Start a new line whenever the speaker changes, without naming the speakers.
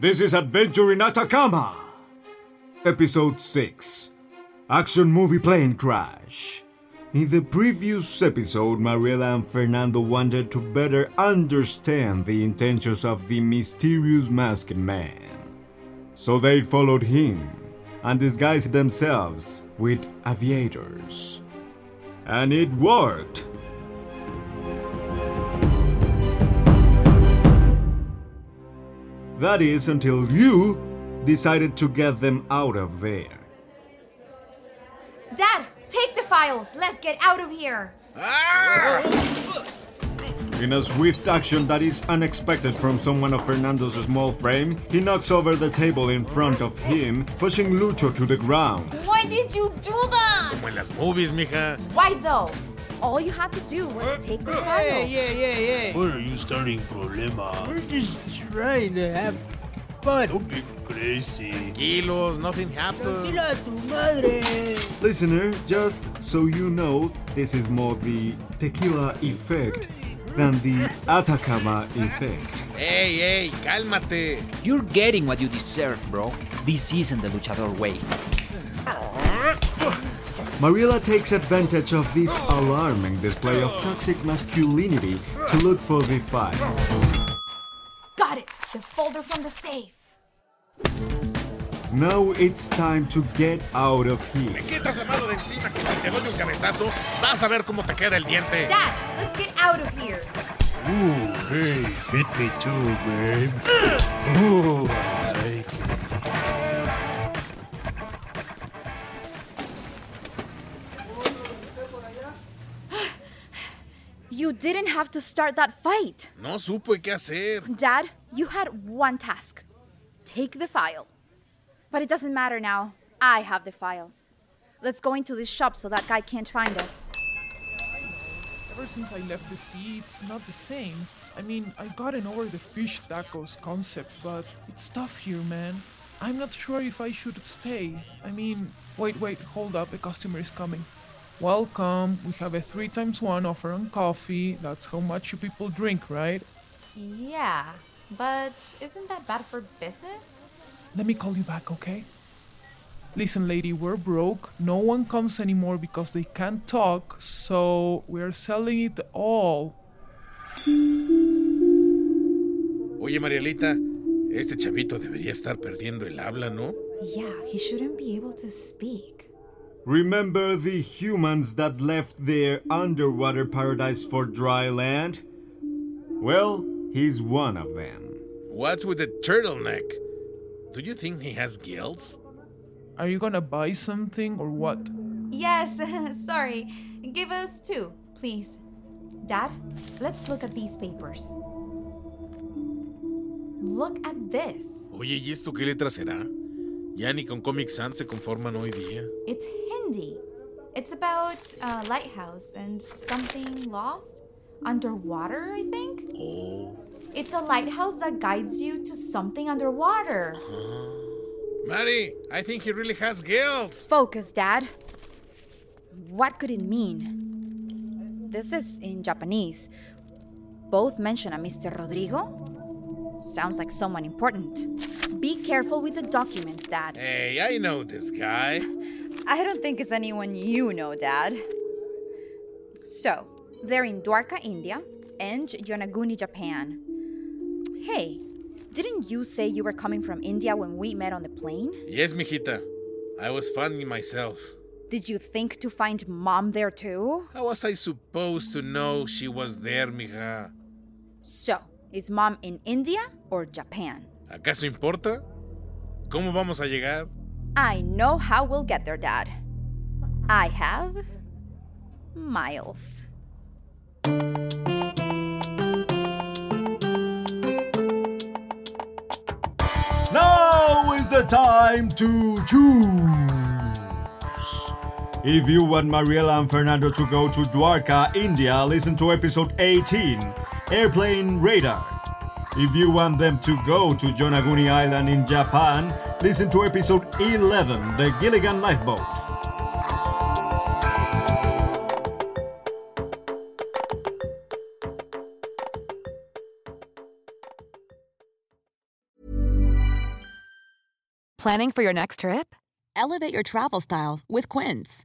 This is Adventure in Atacama! Episode 6 Action Movie Plane Crash. In the previous episode, Mariela and Fernando wanted to better understand the intentions of the mysterious masked man. So they followed him and disguised themselves with aviators. And it worked! That is until you decided to get them out of there.
Dad, take the files. Let's get out of here. Ah!
In a swift action that is unexpected from someone of Fernando's small frame, he knocks over the table in front of him, pushing Lucho to the ground.
Why did you do that?
Como en las movies, mija.
Why though? All you had to do was take the file.
Hey, yeah, yeah, yeah.
Why are you starting problema?
We're just trying to have fun.
Don't get crazy.
Tranquilos, nothing happened.
Tranquila tu madre.
Listener, just so you know, this is more the tequila effect than the Atacama effect.
Hey, hey, cálmate.
You're getting what you deserve, bro. This isn't the luchador way.
Mariela takes advantage of this alarming display of toxic masculinity to look for the file.
Got it. The folder from the safe.
Now it's time to get out of here.
Me quitas la mano de encima que si te doy un cabezazo, vas a ver cómo te queda el diente.
Dad, let's get out of here.
Ooh, hey, hit me too, babe. Ah.
Ooh, didn't have to start that fight.
No supe qué hacer.
Dad, you had one task take the file. But it doesn't matter now. I have the files. Let's go into this shop so that guy can't find us.
Ever since I left the sea, it's not the same. I mean, I've gotten over the fish tacos concept, but it's tough here, man. I'm not sure if I should stay. I mean, wait, wait, hold up, a customer is coming. Welcome, we have a 3 times 1 offer on coffee. That's how much you people drink, right?
Yeah, but isn't that bad for business?
Let me call you back, okay? Listen, lady, we're broke. No one comes anymore because they can't talk, so we're selling it all.
Oye, Marielita, este chavito debería estar perdiendo el habla, ¿no?
Yeah, he shouldn't be able to speak.
Remember the humans that left their underwater paradise for dry land? Well, he's one of them.
What's with the turtleneck? Do you think he has gills?
Are you gonna buy something or what?
Yes, sorry. Give us two, please. Dad, let's look at these papers. Look at this.
Oye, ¿y esto qué letra será? Ya ni con Comic Sans se conforman hoy día.
It's Hindi. It's about a lighthouse and something lost underwater, I think.
Oh.
It's a lighthouse that guides you to something underwater. Ah.
Mari, I think he really has gills.
Focus, Dad. What could it mean? This is in Japanese. Both mention a Mr. Rodrigo. Sounds like someone important. Be careful with the documents, Dad.
Hey, I know this guy.
I don't think it's anyone you know, Dad. So, they're in Dwarka, India, and Yonaguni, Japan. Hey, didn't you say you were coming from India when we met on the plane?
Yes, mijita. I was finding myself.
Did you think to find mom there too?
How was I supposed to know she was there, mija?
So, ¿Is mom in India or Japan?
¿Acaso importa? ¿Cómo vamos a llegar?
I know how we'll get there, Dad. I have miles.
Now is the time to choose. If you want Mariela and Fernando to go to Dwarka, India, listen to episode 18, Airplane Radar. If you want them to go to Yonaguni Island in Japan, listen to episode 11, The Gilligan Lifeboat.
Planning for your next trip?
Elevate your travel style with Quince.